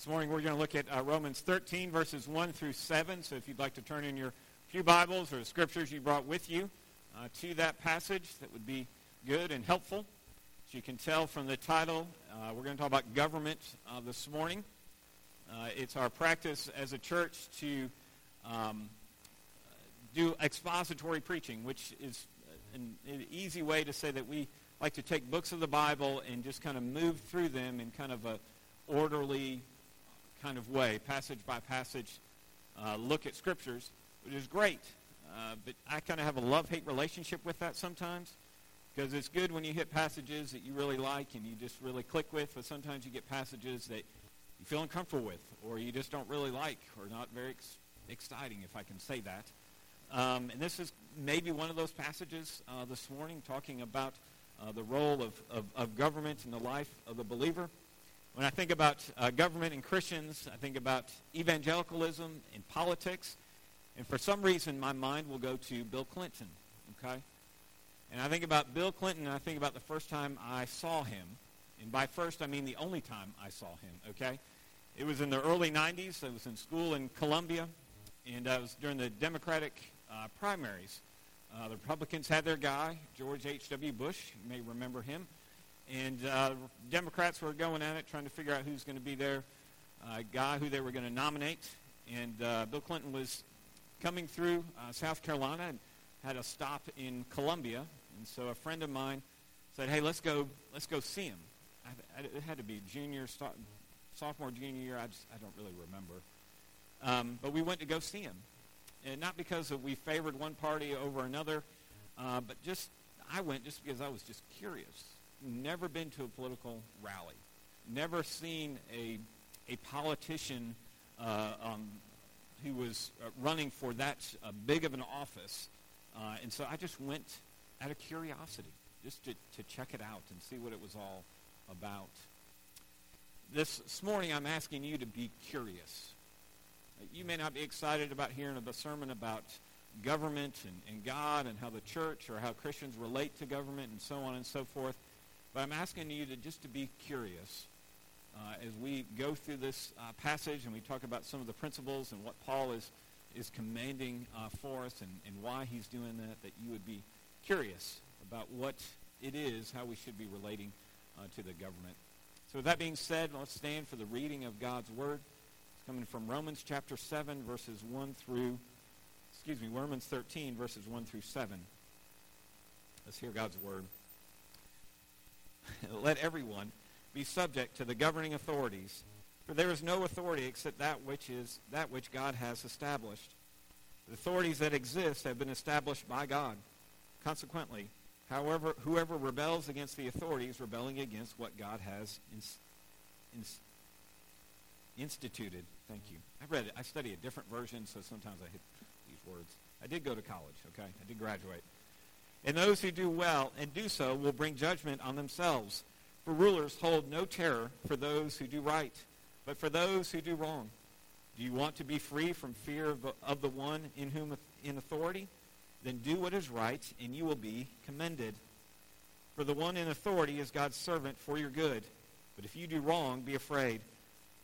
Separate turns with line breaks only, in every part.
This morning we're going to look at uh, Romans 13, verses 1 through 7. So if you'd like to turn in your few Bibles or scriptures you brought with you uh, to that passage, that would be good and helpful. As you can tell from the title, uh, we're going to talk about government uh, this morning. Uh, it's our practice as a church to um, do expository preaching, which is an, an easy way to say that we like to take books of the Bible and just kind of move through them in kind of a orderly kind of way, passage by passage, uh, look at scriptures, which is great. Uh, but I kind of have a love-hate relationship with that sometimes because it's good when you hit passages that you really like and you just really click with, but sometimes you get passages that you feel uncomfortable with or you just don't really like or not very ex- exciting, if I can say that. Um, and this is maybe one of those passages uh, this morning talking about uh, the role of, of, of government in the life of the believer. When I think about uh, government and Christians, I think about evangelicalism and politics. And for some reason, my mind will go to Bill Clinton, okay? And I think about Bill Clinton, and I think about the first time I saw him. And by first, I mean the only time I saw him, okay? It was in the early 90s. I was in school in Columbia, and I was during the Democratic uh, primaries. Uh, the Republicans had their guy, George H.W. Bush. You may remember him. And uh, Democrats were going at it, trying to figure out who's going to be their uh, guy who they were going to nominate. And uh, Bill Clinton was coming through uh, South Carolina and had a stop in Columbia. And so a friend of mine said, "Hey, let's go. Let's go see him." I, I, it had to be junior, sophomore, junior year. I just I don't really remember. Um, but we went to go see him, and not because we favored one party over another, uh, but just I went just because I was just curious never been to a political rally, never seen a, a politician uh, um, who was uh, running for that uh, big of an office. Uh, and so I just went out of curiosity, just to, to check it out and see what it was all about. This, this morning I'm asking you to be curious. You may not be excited about hearing a sermon about government and, and God and how the church or how Christians relate to government and so on and so forth. But I'm asking you to just to be curious uh, as we go through this uh, passage and we talk about some of the principles and what Paul is, is commanding uh, for us and, and why he's doing that, that you would be curious about what it is, how we should be relating uh, to the government. So with that being said, let's stand for the reading of God's Word. It's coming from Romans chapter 7, verses 1 through, excuse me, Romans 13, verses 1 through 7. Let's hear God's Word. let everyone be subject to the governing authorities. For there is no authority except that which is that which God has established. The authorities that exist have been established by God. Consequently, however, whoever rebels against the authorities, rebelling against what God has ins- ins- instituted. Thank you. I read it. I study a different version, so sometimes I hit these words. I did go to college, okay? I did graduate. And those who do well and do so will bring judgment on themselves. For rulers hold no terror for those who do right, but for those who do wrong. Do you want to be free from fear of the, of the one in whom in authority? Then do what is right, and you will be commended. For the one in authority is God's servant for your good. But if you do wrong, be afraid.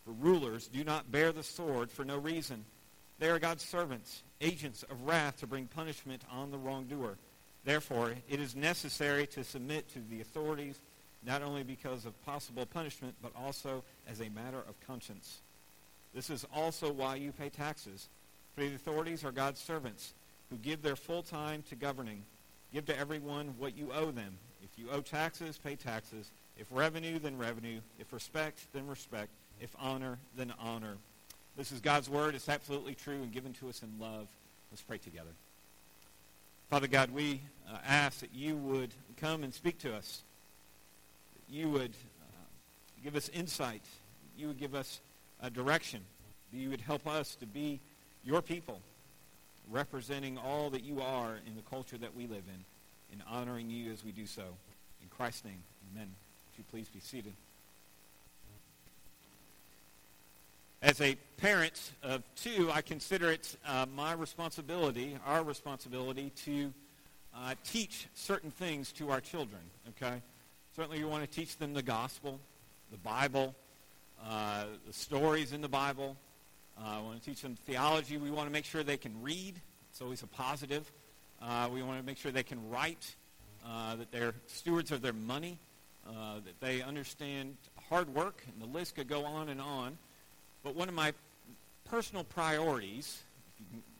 For rulers do not bear the sword for no reason. They are God's servants, agents of wrath to bring punishment on the wrongdoer. Therefore, it is necessary to submit to the authorities not only because of possible punishment, but also as a matter of conscience. This is also why you pay taxes. For the authorities are God's servants who give their full time to governing. Give to everyone what you owe them. If you owe taxes, pay taxes. If revenue, then revenue. If respect, then respect. If honor, then honor. This is God's word. It's absolutely true and given to us in love. Let's pray together. Father God, we uh, ask that you would come and speak to us, that you would uh, give us insight, you would give us a direction, that you would help us to be your people, representing all that you are in the culture that we live in, and honoring you as we do so. In Christ's name, amen. Would you please be seated? As a parent of two, I consider it uh, my responsibility, our responsibility, to uh, teach certain things to our children, okay? Certainly you want to teach them the gospel, the Bible, uh, the stories in the Bible. Uh, we want to teach them theology. We want to make sure they can read. It's always a positive. Uh, we want to make sure they can write, uh, that they're stewards of their money, uh, that they understand hard work, and the list could go on and on. But one of my personal priorities,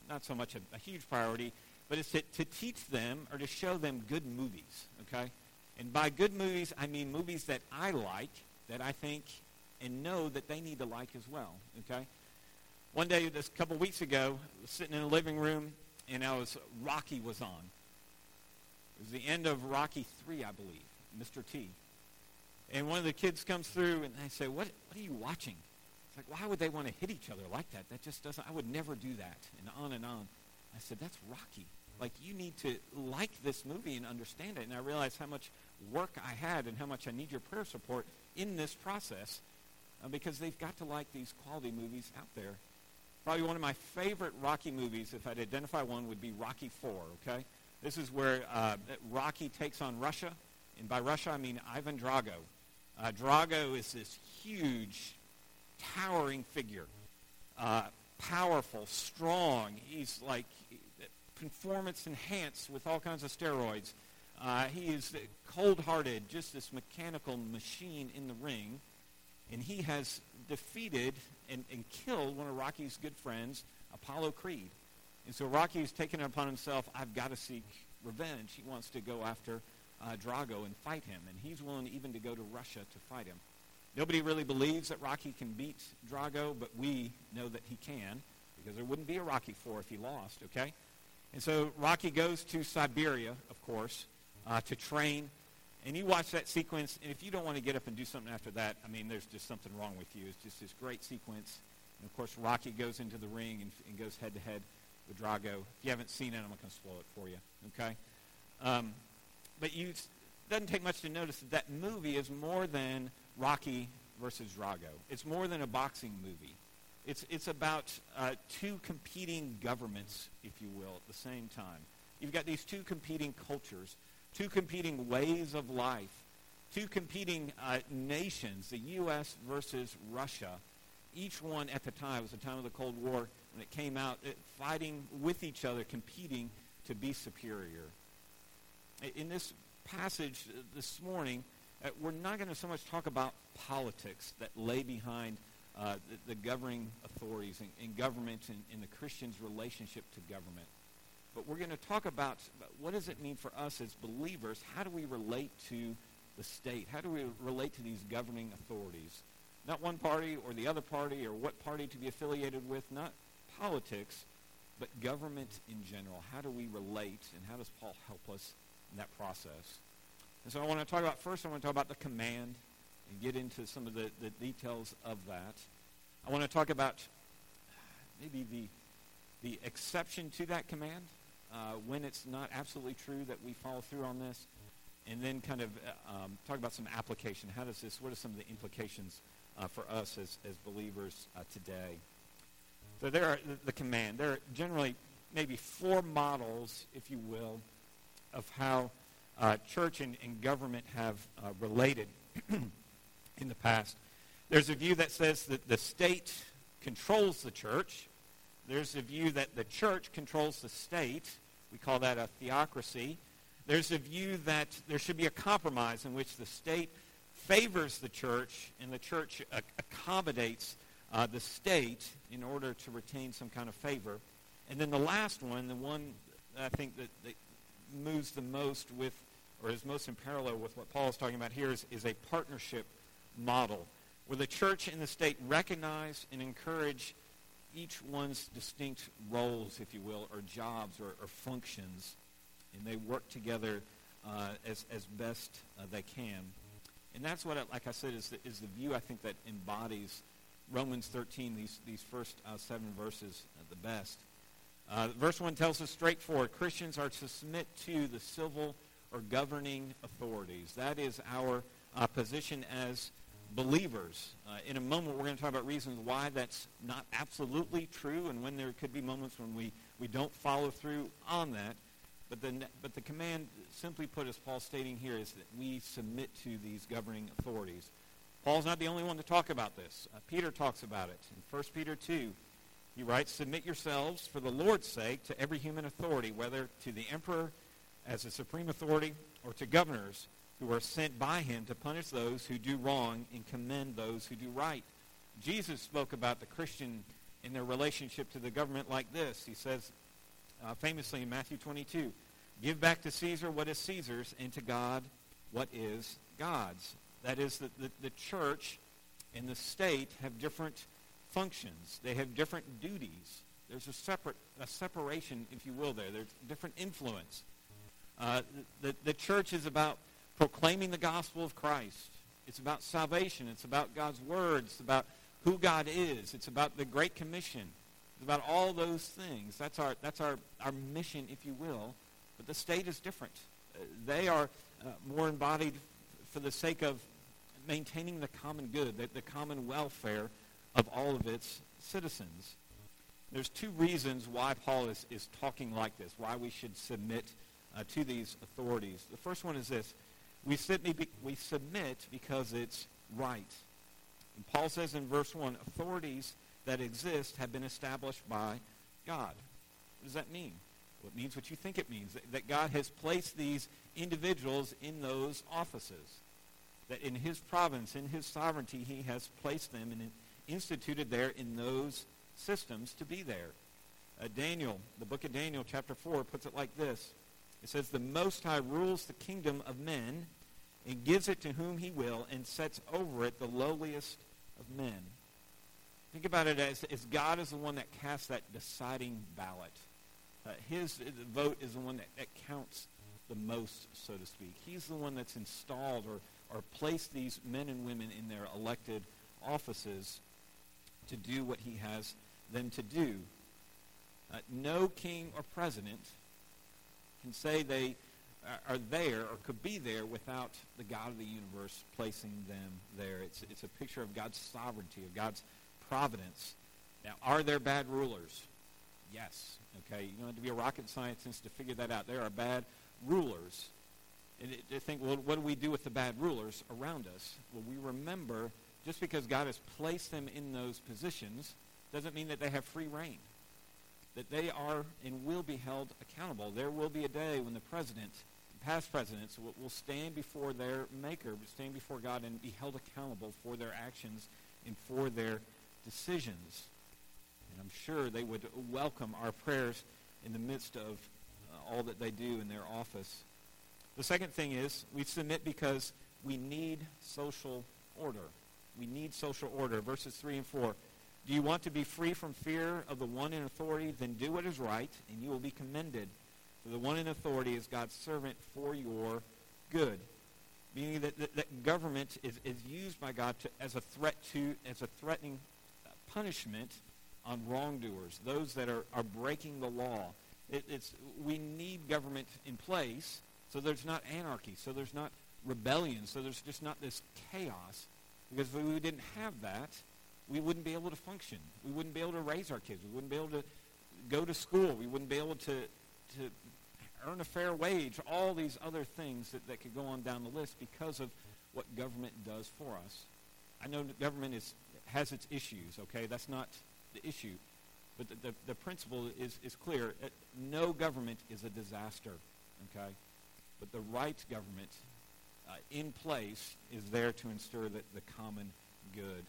not so much a, a huge priority, but it's to, to teach them or to show them good movies, okay? And by good movies, I mean movies that I like, that I think and know that they need to like as well, okay? One day, this couple weeks ago, I was sitting in the living room, and I was Rocky was on. It was the end of Rocky 3, I believe, Mr. T. And one of the kids comes through, and they say, what, what are you watching? It's like, why would they want to hit each other like that? That just doesn't, I would never do that, and on and on. I said, that's Rocky. Like, you need to like this movie and understand it. And I realized how much work I had and how much I need your prayer support in this process uh, because they've got to like these quality movies out there. Probably one of my favorite Rocky movies, if I'd identify one, would be Rocky 4, okay? This is where uh, Rocky takes on Russia. And by Russia, I mean Ivan Drago. Uh, Drago is this huge, towering figure. Uh, powerful, strong. He's like performance enhanced with all kinds of steroids. Uh, he is cold-hearted, just this mechanical machine in the ring. And he has defeated and, and killed one of Rocky's good friends, Apollo Creed. And so Rocky has taken it upon himself, I've got to seek revenge. He wants to go after uh, Drago and fight him. And he's willing even to go to Russia to fight him. Nobody really believes that Rocky can beat Drago, but we know that he can because there wouldn't be a Rocky 4 if he lost, okay? And so Rocky goes to Siberia, of course, uh, to train. And you watch that sequence, and if you don't want to get up and do something after that, I mean, there's just something wrong with you. It's just this great sequence. And of course, Rocky goes into the ring and, and goes head to head with Drago. If you haven't seen it, I'm going to spoil it for you. Okay? Um, but you doesn't take much to notice that that movie is more than Rocky versus Drago. It's more than a boxing movie. It's, it's about uh, two competing governments, if you will, at the same time. You've got these two competing cultures, two competing ways of life, two competing uh, nations, the U.S. versus Russia. Each one at the time, it was the time of the Cold War, when it came out, it, fighting with each other, competing to be superior. In this passage uh, this morning, uh, we're not going to so much talk about politics that lay behind uh, the, the, governing authorities and, and government and, and, the Christian's relationship to government. But we're going to talk about what does it mean for us as believers? How do we relate to the state? How do we relate to these governing authorities? Not one party or the other party or what party to be affiliated with, not politics, but government in general. How do we relate and how does Paul help us in that process? And so I want to talk about, first I want to talk about the command and get into some of the, the details of that. I want to talk about maybe the, the exception to that command, uh, when it's not absolutely true that we follow through on this, and then kind of uh, um, talk about some application. How does this, what are some of the implications uh, for us as, as believers uh, today? So there are the, the command. There are generally maybe four models, if you will, of how uh, church and, and, government have uh, related in the past. There's a view that says that the state controls the church. There's a view that the church controls the state. We call that a theocracy. There's a view that there should be a compromise in which the state favors the church and the church accommodates uh, the state in order to retain some kind of favor. And then the last one, the one I think that, that moves the most with, or is most in parallel with what Paul is talking about here, is, is a partnership model where the church and the state recognize and encourage each one's distinct roles, if you will, or jobs or, or functions, and they work together uh, as, as best uh, they can. And that's what, like I said, is the, is the view I think that embodies Romans 13, these, these first uh, seven verses the best. Uh, verse 1 tells us straightforward Christians are to submit to the civil or governing authorities. That is our uh, position as believers. Uh, in a moment, we're going to talk about reasons why that's not absolutely true and when there could be moments when we, we don't follow through on that. But the, but the command, simply put, as Paul's stating here, is that we submit to these governing authorities. Paul's not the only one to talk about this. Uh, Peter talks about it. In 1 Peter 2, he writes, Submit yourselves for the Lord's sake to every human authority, whether to the emperor as a supreme authority or to governors who are sent by him to punish those who do wrong and commend those who do right. Jesus spoke about the Christian in their relationship to the government like this. He says uh, famously in Matthew 22, Give back to Caesar what is Caesar's and to God what is God's. That is, that the, the church and the state have different functions. They have different duties. There's a separate a separation, if you will, there. There's different influence. Uh, the, the church is about proclaiming the gospel of Christ. It's about salvation. It's about God's word. It's about who God is. It's about the Great Commission. It's about all those things. That's our, that's our, our mission, if you will. But the state is different. Uh, they are uh, more embodied for the sake of maintaining the common good, the, the common welfare of all of its citizens. There's two reasons why Paul is, is talking like this, why we should submit uh, to these authorities. The first one is this. We submit, we submit because it's right. And Paul says in verse 1, authorities that exist have been established by God. What does that mean? Well, it means what you think it means, that, that God has placed these individuals in those offices. That in his providence, in his sovereignty, he has placed them and instituted there in those systems to be there. Uh, Daniel, the book of Daniel, chapter 4, puts it like this. It says, The Most High rules the kingdom of men and gives it to whom he will and sets over it the lowliest of men. Think about it as, as God is the one that casts that deciding ballot. Uh, his vote is the one that, that counts the most, so to speak. He's the one that's installed or, or placed these men and women in their elected offices to do what he has them to do. Uh, no king or president can say they are there or could be there without the God of the universe placing them there. It's, it's a picture of God's sovereignty, of God's providence. Now, are there bad rulers? Yes. Okay, you don't have to be a rocket scientist to figure that out. There are bad rulers. And to think, well, what do we do with the bad rulers around us? Well, we remember just because God has placed them in those positions doesn't mean that they have free rein. That they are and will be held accountable. There will be a day when the president past presidents will, will stand before their maker, stand before God and be held accountable for their actions and for their decisions. And I'm sure they would welcome our prayers in the midst of uh, all that they do in their office. The second thing is we submit because we need social order. We need social order. Verses 3 and 4. Do you want to be free from fear of the one in authority? Then do what is right, and you will be commended. For the one in authority is God's servant for your good. Meaning that, that, that government is, is used by God to, as a threat to, as a threatening punishment on wrongdoers, those that are, are breaking the law. It, it's, we need government in place so there's not anarchy, so there's not rebellion, so there's just not this chaos. Because if we didn't have that, we wouldn't be able to function. We wouldn't be able to raise our kids. We wouldn't be able to go to school. We wouldn't be able to, to earn a fair wage, all these other things that, that could go on down the list because of what government does for us. I know government is, has its issues, okay? That's not the issue. But the, the, the principle is, is clear. No government is a disaster, okay? But the right government uh, in place is there to ensure that the common good.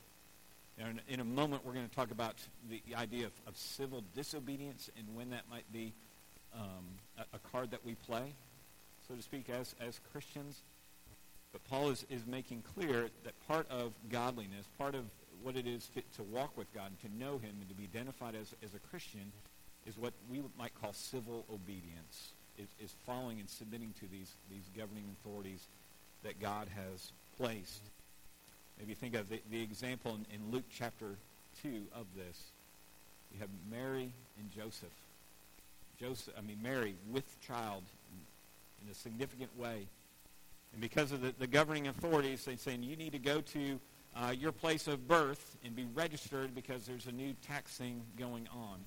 In, in a moment, we're going to talk about the idea of, of civil disobedience and when that might be um, a, a, card that we play, so to speak, as, as Christians. But Paul is, is making clear that part of godliness, part of what it is to, to walk with God and to know him and to be identified as, as a Christian is what we might call civil obedience, is, is following and submitting to these, these governing authorities that God has placed. Maybe think of the, the example in, in Luke chapter 2 of this. You have Mary and Joseph. Joseph, I mean Mary with child in a significant way. And because of the, the governing authorities, they're saying you need to go to uh, your place of birth and be registered because there's a new tax thing going on.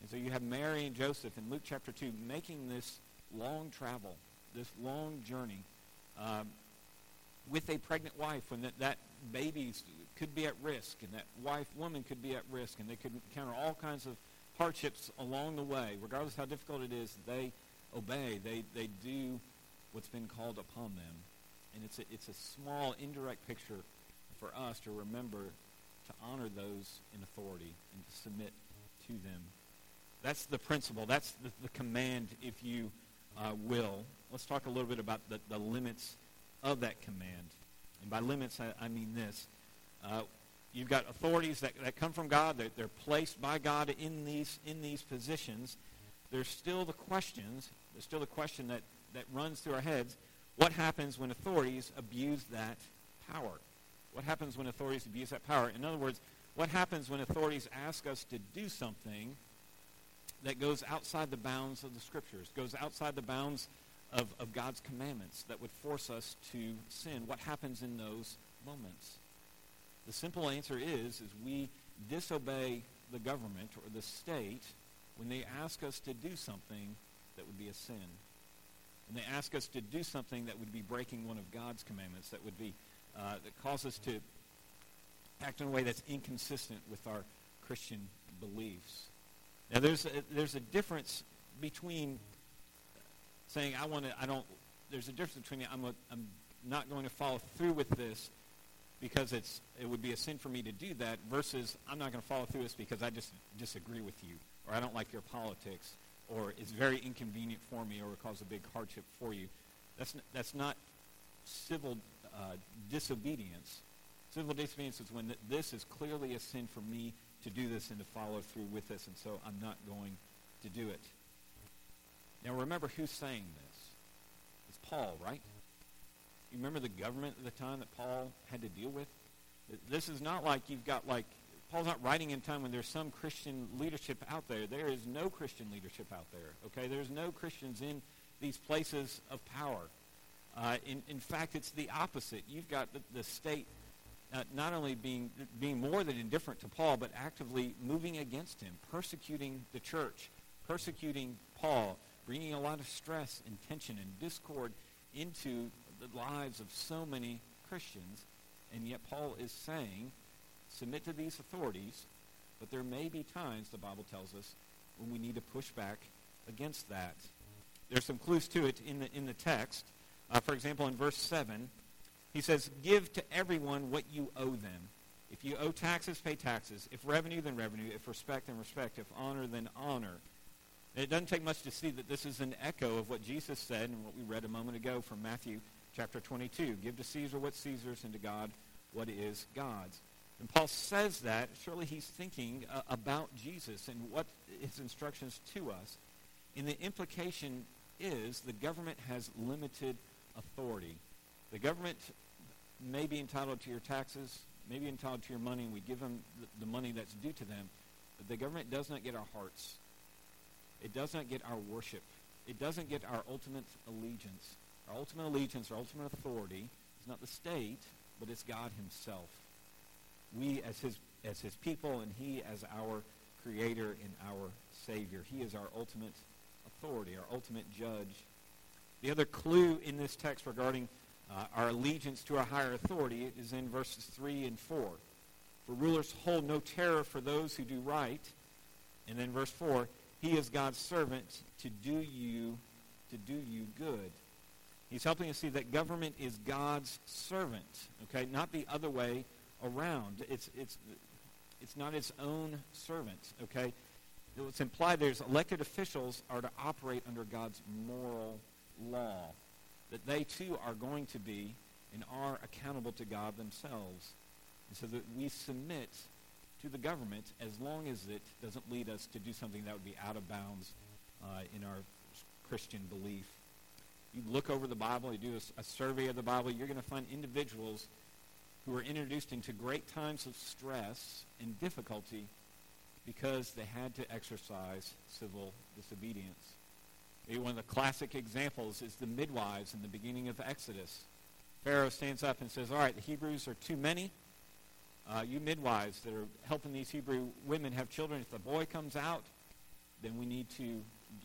And so you have Mary and Joseph in Luke chapter 2 making this long travel, this long journey. Um, with a pregnant wife when that, that baby could be at risk and that wife, woman could be at risk and they could encounter all kinds of hardships along the way, regardless how difficult it is, they obey. They, they do what's been called upon them. And it's a, it's a small, indirect picture for us to remember to honor those in authority and to submit to them. That's the principle. That's the, the command, if you uh, will. Let's talk a little bit about the, the limits of that command. And by limits, I, I mean this. Uh, you've got authorities that, that come from God. They're, they're placed by God in these, in these positions. There's still the questions. There's still the question that, that runs through our heads. What happens when authorities abuse that power? What happens when authorities abuse that power? In other words, what happens when authorities ask us to do something that goes outside the bounds of the scriptures, goes outside the bounds of, of God's commandments that would force us to sin? What happens in those moments? The simple answer is, is we disobey the government or the state when they ask us to do something that would be a sin. And they ask us to do something that would be breaking one of God's commandments, that would be uh, that cause us to act in a way that's inconsistent with our Christian beliefs. Now, there's a, there's a difference between saying I want to, I don't. There's a difference between I'm, a, I'm not going to follow through with this because it's it would be a sin for me to do that versus I'm not going to follow through with this because I just disagree with you or I don't like your politics or it's very inconvenient for me or it causes a big hardship for you. That's n- that's not civil uh, disobedience. Civil disobedience is when th- this is clearly a sin for me to do this and to follow through with this, and so I'm not going to do it. Now remember who's saying this. It's Paul, right? You remember the government at the time that Paul had to deal with? This is not like you've got like, Paul's not writing in time when there's some Christian leadership out there. There is no Christian leadership out there, okay? There's no Christians in these places of power. Uh, in, in fact, it's the opposite. You've got the, the state uh, not only being, being more than indifferent to Paul, but actively moving against him, persecuting the church, persecuting Paul, bringing a lot of stress and tension and discord into the lives of so many Christians. And yet Paul is saying, submit to these authorities, but there may be times, the Bible tells us, when we need to push back against that. There's some clues to it in the, in the text. Uh, for example, in verse 7, he says, Give to everyone what you owe them. If you owe taxes, pay taxes. If revenue, then revenue. If respect, then respect. If honor, then honor. And it doesn't take much to see that this is an echo of what Jesus said and what we read a moment ago from Matthew chapter 22. Give to Caesar what's Caesar's and to God what is God's. And Paul says that, surely he's thinking uh, about Jesus and what his instructions to us. And the implication is the government has limited authority. The government may be entitled to your taxes, may be entitled to your money, and we give them the money that's due to them. But the government does not get our hearts. It does not get our worship. It doesn't get our ultimate allegiance. Our ultimate allegiance, our ultimate authority is not the state, but it's God himself. We as his, as his people and he as our creator and our savior. He is our ultimate authority, our ultimate judge. The other clue in this text regarding uh, our allegiance to our higher authority is in verses 3 and 4. For rulers hold no terror for those who do right. And then verse 4, he is God's servant to do you to do you good. He's helping us see that government is God's servant, okay? Not the other way around. It's, it's, it's not its own servant, okay? What's implied there is elected officials are to operate under God's moral law, that they too are going to be and are accountable to God themselves. And so that we submit to the government as long as it doesn't lead us to do something that would be out of bounds uh, in our Christian belief you look over the Bible, you do a, a survey of the Bible, you're going to find individuals who are introduced into great times of stress and difficulty because they had to exercise civil disobedience. Maybe one of the classic examples is the midwives in the beginning of Exodus. Pharaoh stands up and says, all right, the Hebrews are too many. Uh, you midwives that are helping these Hebrew women have children, if the boy comes out, then we need to,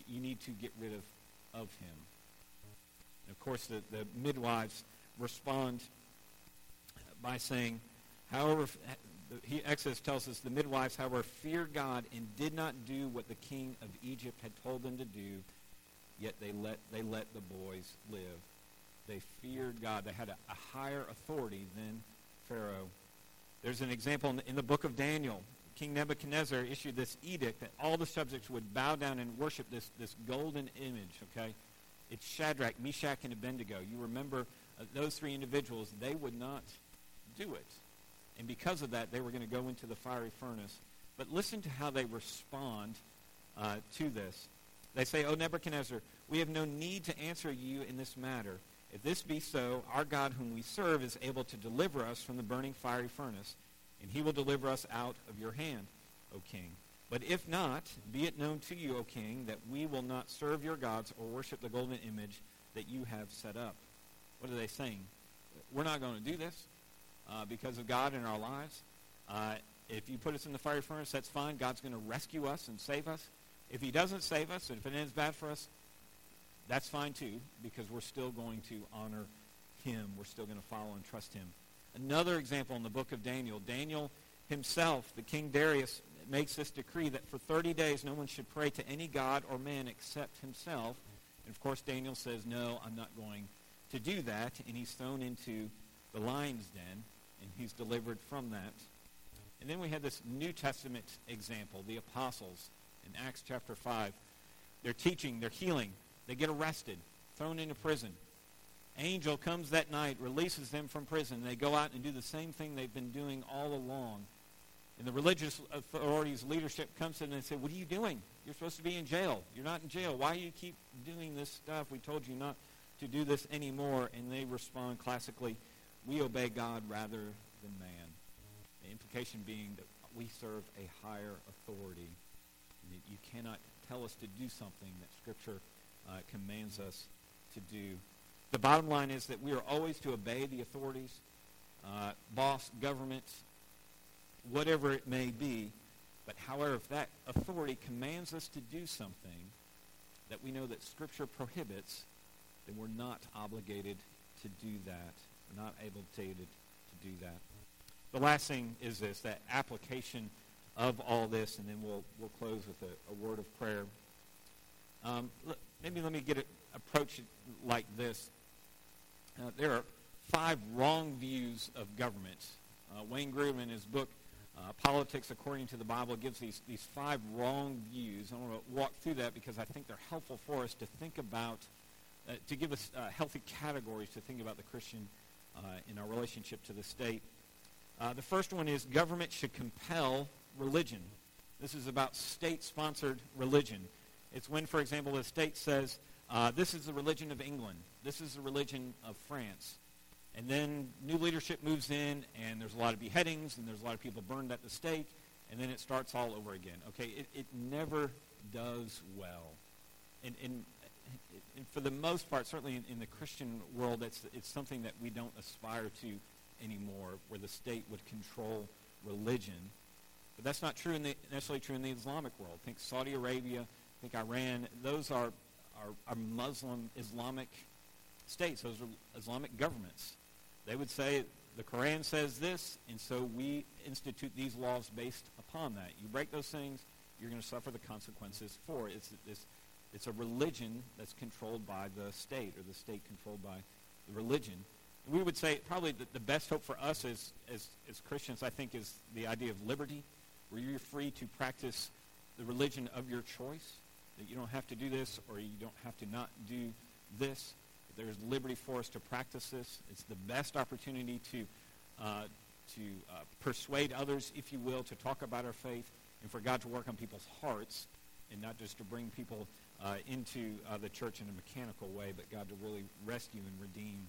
you need to get rid of, of him. And of course, the, the midwives respond by saying, however, he, Exodus tells us the midwives, however, feared God and did not do what the king of Egypt had told them to do, yet they let, they let the boys live. They feared God. They had a, a higher authority than Pharaoh. There's an example in the, in the book of Daniel. King Nebuchadnezzar issued this edict that all the subjects would bow down and worship this, this golden image, okay? It's Shadrach, Meshach, and Abednego. You remember uh, those three individuals, they would not do it. And because of that, they were going to go into the fiery furnace. But listen to how they respond uh, to this. They say, O Nebuchadnezzar, we have no need to answer you in this matter. If this be so, our God whom we serve is able to deliver us from the burning fiery furnace, and he will deliver us out of your hand, O king. But if not, be it known to you, O king, that we will not serve your gods or worship the golden image that you have set up. What are they saying? We're not going to do this uh, because of God in our lives. Uh, if you put us in the fiery furnace, that's fine. God's going to rescue us and save us. If he doesn't save us, and if it ends bad for us, that's fine too, because we're still going to honor him. We're still going to follow and trust him. Another example in the book of Daniel. Daniel himself, the King Darius, makes this decree that for 30 days no one should pray to any god or man except himself. And of course, Daniel says, no, I'm not going to do that. And he's thrown into the lion's den, and he's delivered from that. And then we have this New Testament example, the apostles in Acts chapter 5. They're teaching, they're healing. They get arrested, thrown into prison. Angel comes that night, releases them from prison. They go out and do the same thing they've been doing all along. And the religious authorities, leadership comes in and they say, what are you doing? You're supposed to be in jail. You're not in jail. Why do you keep doing this stuff? We told you not to do this anymore. And they respond classically, we obey God rather than man. The implication being that we serve a higher authority. That You cannot tell us to do something that Scripture uh, commands us to do. The bottom line is that we are always to obey the authorities, uh, boss, government, whatever it may be. But however, if that authority commands us to do something that we know that Scripture prohibits, then we're not obligated to do that. We're not obligated to do that. The last thing is this, that application of all this, and then we'll, we'll close with a, a word of prayer. Um, maybe let me get it, approach it like this. Uh, there are five wrong views of government. Uh, Wayne Grudem, in his book, uh, Politics According to the Bible, gives these, these five wrong views. I want to walk through that because I think they're helpful for us to think about, uh, to give us uh, healthy categories to think about the Christian uh, in our relationship to the state. the first one is government should compel religion. This is about state-sponsored religion. It's when, for example, the state says, uh, this is the religion of England. This is the religion of France. And then new leadership moves in, and there's a lot of beheadings, and there's a lot of people burned at the stake, and then it starts all over again. Okay, it, it never does well. And, and, and for the most part, certainly in, in the Christian world, it's, it's something that we don't aspire to anymore, where the state would control religion. But that's not true in the, necessarily true in the Islamic world. Think Saudi Arabia, think Iran. Those are, are, are Muslim Islamic states. Those are Islamic governments. They would say the Quran says this, and so we institute these laws based upon that. You break those things, you're going to suffer the consequences for it. It's, it's, it's a religion that's controlled by the state, or the state controlled by the religion. We would say probably the, the best hope for us as, as, as Christians, I think, is the idea of liberty, where you're free to practice the religion of your choice, that you don't have to do this or you don't have to not do this. There's liberty for us to practice this. It's the best opportunity to, uh, to uh, persuade others, if you will, to talk about our faith and for God to work on people's hearts and not just to bring people uh, into uh, the church in a mechanical way, but God to really rescue and redeem.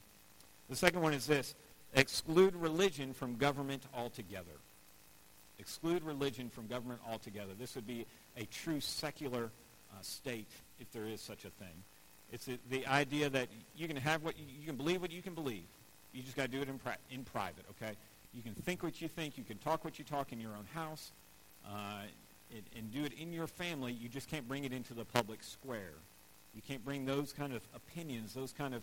The second one is this. Exclude religion from government altogether. Exclude religion from government altogether. This would be a true secular uh, state, if there is such a thing. It's the, the idea that you can have what you, you, can believe what you can believe. You just got to do it in, pri- in private, okay? You can think what you think. You can talk what you talk in your own house uh, and, and do it in your family. You just can't bring it into the public square. You can't bring those kind of opinions, those kind of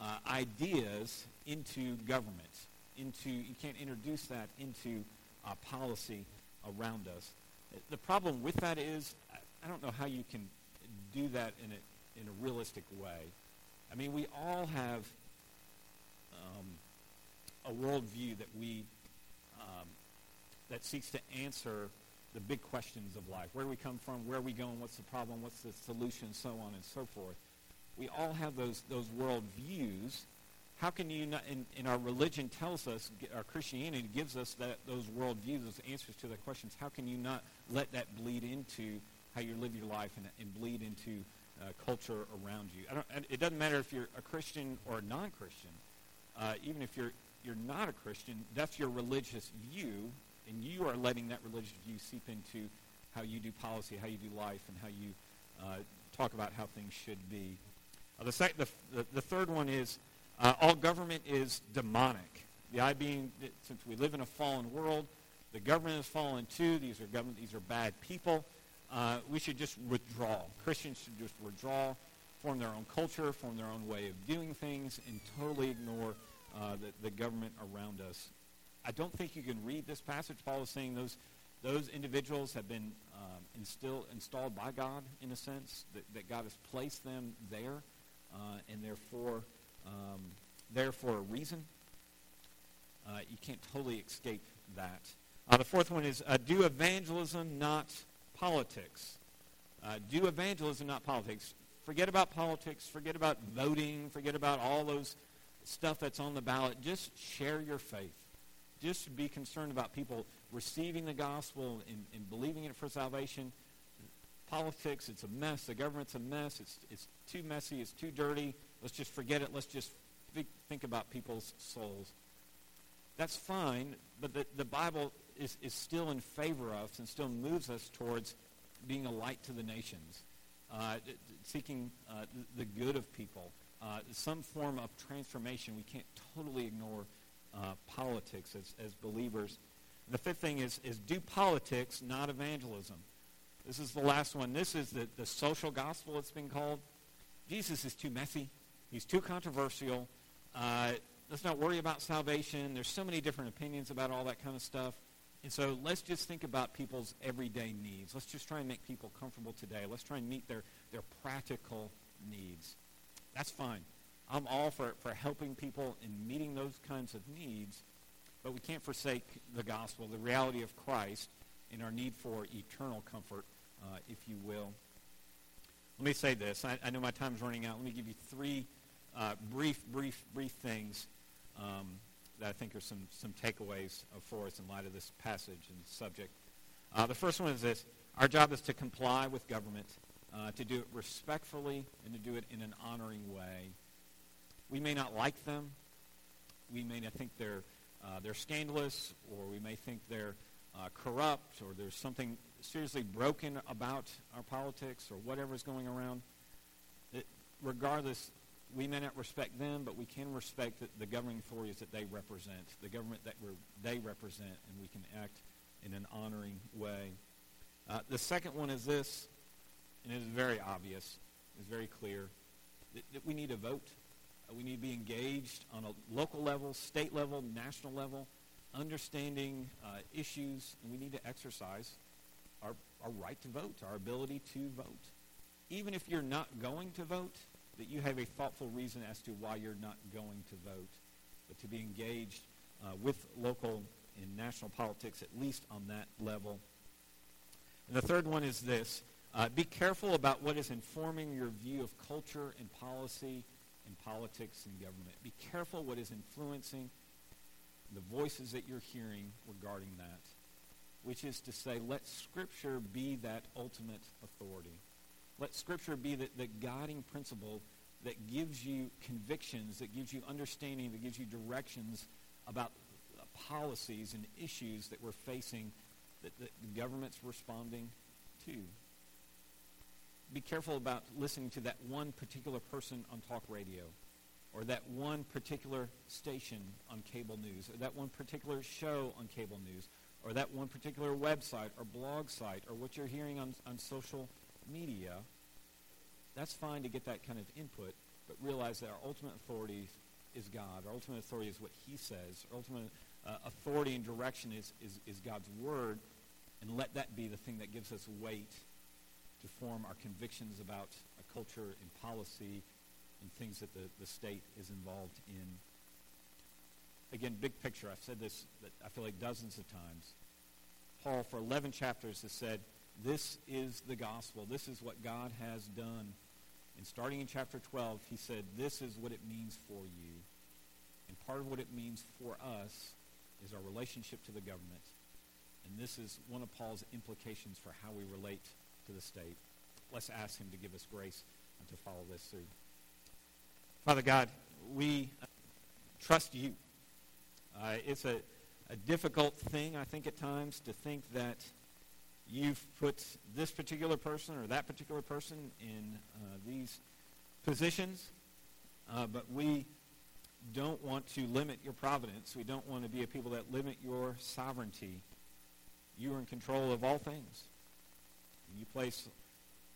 uh, ideas into government. into, you can't introduce that into uh, policy around us. The problem with that is, I don't know how you can do that in a, in a realistic way. I mean, we all have um, a worldview that we um, that seeks to answer the big questions of life. Where do we come from? Where are we going? What's the problem? What's the solution? So on and so forth. We all have those those world views. How can you not? In, in our religion tells us, our Christianity gives us that those world views, those answers to the questions. How can you not let that bleed into how you live your life and, and bleed into uh, culture around you? it doesn't matter if you're a Christian or a non-Christian. Uh, even if you're you're not a Christian, that's your religious view, and you are letting that religious view seep into how you do policy, how you do life, and how you uh, talk about how things should be. Uh, the, sec- the, the, the, third one is uh, all government is demonic. The idea being that since we live in a fallen world, the government has fallen too. These are government. These are bad people. Uh, we should just withdraw. Christians should just withdraw, form their own culture, form their own way of doing things, and totally ignore uh, the, the government around us. I don't think you can read this passage. Paul is saying those, those individuals have been um, instill, installed by God, in a sense, that, that God has placed them there, uh, and therefore, um, there for a reason. Uh, you can't totally escape that. Uh, the fourth one is uh, do evangelism, not politics. Uh, do evangelism, not politics. Forget about politics. Forget about voting. Forget about all those stuff that's on the ballot, just share your faith. Just be concerned about people receiving the gospel and, and believing it for salvation. Politics, it's a mess. The government's a mess. It's, it's too messy. It's too dirty. Let's just forget it. Let's just think, think about people's souls. That's fine, but the, the Bible is, is still in favor of us and still moves us towards being a light to the nations, uh, seeking uh, the good of people uh, some form of transformation. We can't totally ignore uh, politics as, as believers. The fifth thing is, is do politics, not evangelism. This is the last one. This is the, the social gospel, it's been called. Jesus is too messy. He's too controversial. Let's not worry about salvation. There's so many different opinions about all that kind of stuff. And so let's just think about people's everyday needs. Let's just try and make people comfortable today. Let's try and meet their, their practical needs. That's fine. I'm all for, for helping people in meeting those kinds of needs, but we can't forsake the gospel, the reality of Christ, and our need for eternal comfort, uh, if you will. Let me say this. I, I, know my time's running out. Let me give you three uh, brief, brief, brief things um, that I think are some, some takeaways for us in light of this passage and subject. Uh, the first one is this. Our job is to comply with government uh, to do it respectfully and to do it in an honoring way. We may not like them. We may not think they're, uh, they're scandalous, or we may think they're uh, corrupt, or there's something seriously broken about our politics, or whatever's going around. It, regardless, we may not respect them, but we can respect the, the governing authorities that they represent, the government that they represent, and we can act in an honoring way. Uh, the second one is this and it is very obvious, it's very clear, that, that we need to vote. Uh, we need to be engaged on a local level, state level, national level, understanding uh, issues, and we need to exercise our, our right to vote, our ability to vote. Even if you're not going to vote, that you have a thoughtful reason as to why you're not going to vote, but to be engaged uh, with local and national politics, at least on that level. And the third one is this uh, be careful about what is informing your view of culture and policy and politics and government. Be careful what is influencing the voices that you're hearing regarding that, which is to say, let Scripture be that ultimate authority. Let Scripture be the, the guiding principle that gives you convictions, that gives you understanding, that gives you directions about policies and issues that we're facing that the government's responding to. Be careful about listening to that one particular person on talk radio or that one particular station on cable news or that one particular show on cable news or that one particular website or blog site or what you're hearing on, on social media. That's fine to get that kind of input, but realize that our ultimate authority is God. Our ultimate authority is what he says. Our ultimate uh, authority and direction is, is, is God's word. And let that be the thing that gives us weight to form our convictions about a culture and policy and things that the, the state is involved in. Again, big picture. I've said this, I feel like dozens of times. Paul, for 11 chapters, has said, this is the gospel. This is what God has done. And starting in chapter 12, he said, this is what it means for you. And part of what it means for us is our relationship to the government. And this is one of Paul's implications for how we relate to the state. Let's ask him to give us grace and to follow this through. Father God, we trust you. Uh, it's a, a difficult thing, I think, at times to think that you've put this particular person or that particular person in uh, these positions, uh, but we don't want to limit your providence. We don't want to be a people that limit your sovereignty. You are in control of all things. You place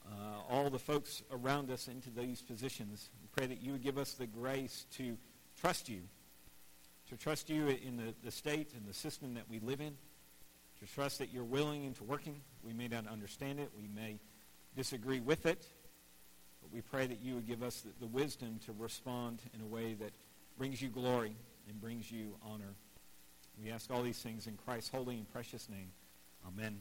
uh, all the folks around us into these positions. We pray that you would give us the grace to trust you, to trust you in the, the state and the system that we live in, to trust that you're willing into working. We may not understand it. We may disagree with it. But we pray that you would give us the, the wisdom to respond in a way that brings you glory and brings you honor. We ask all these things in Christ's holy and precious name. Amen.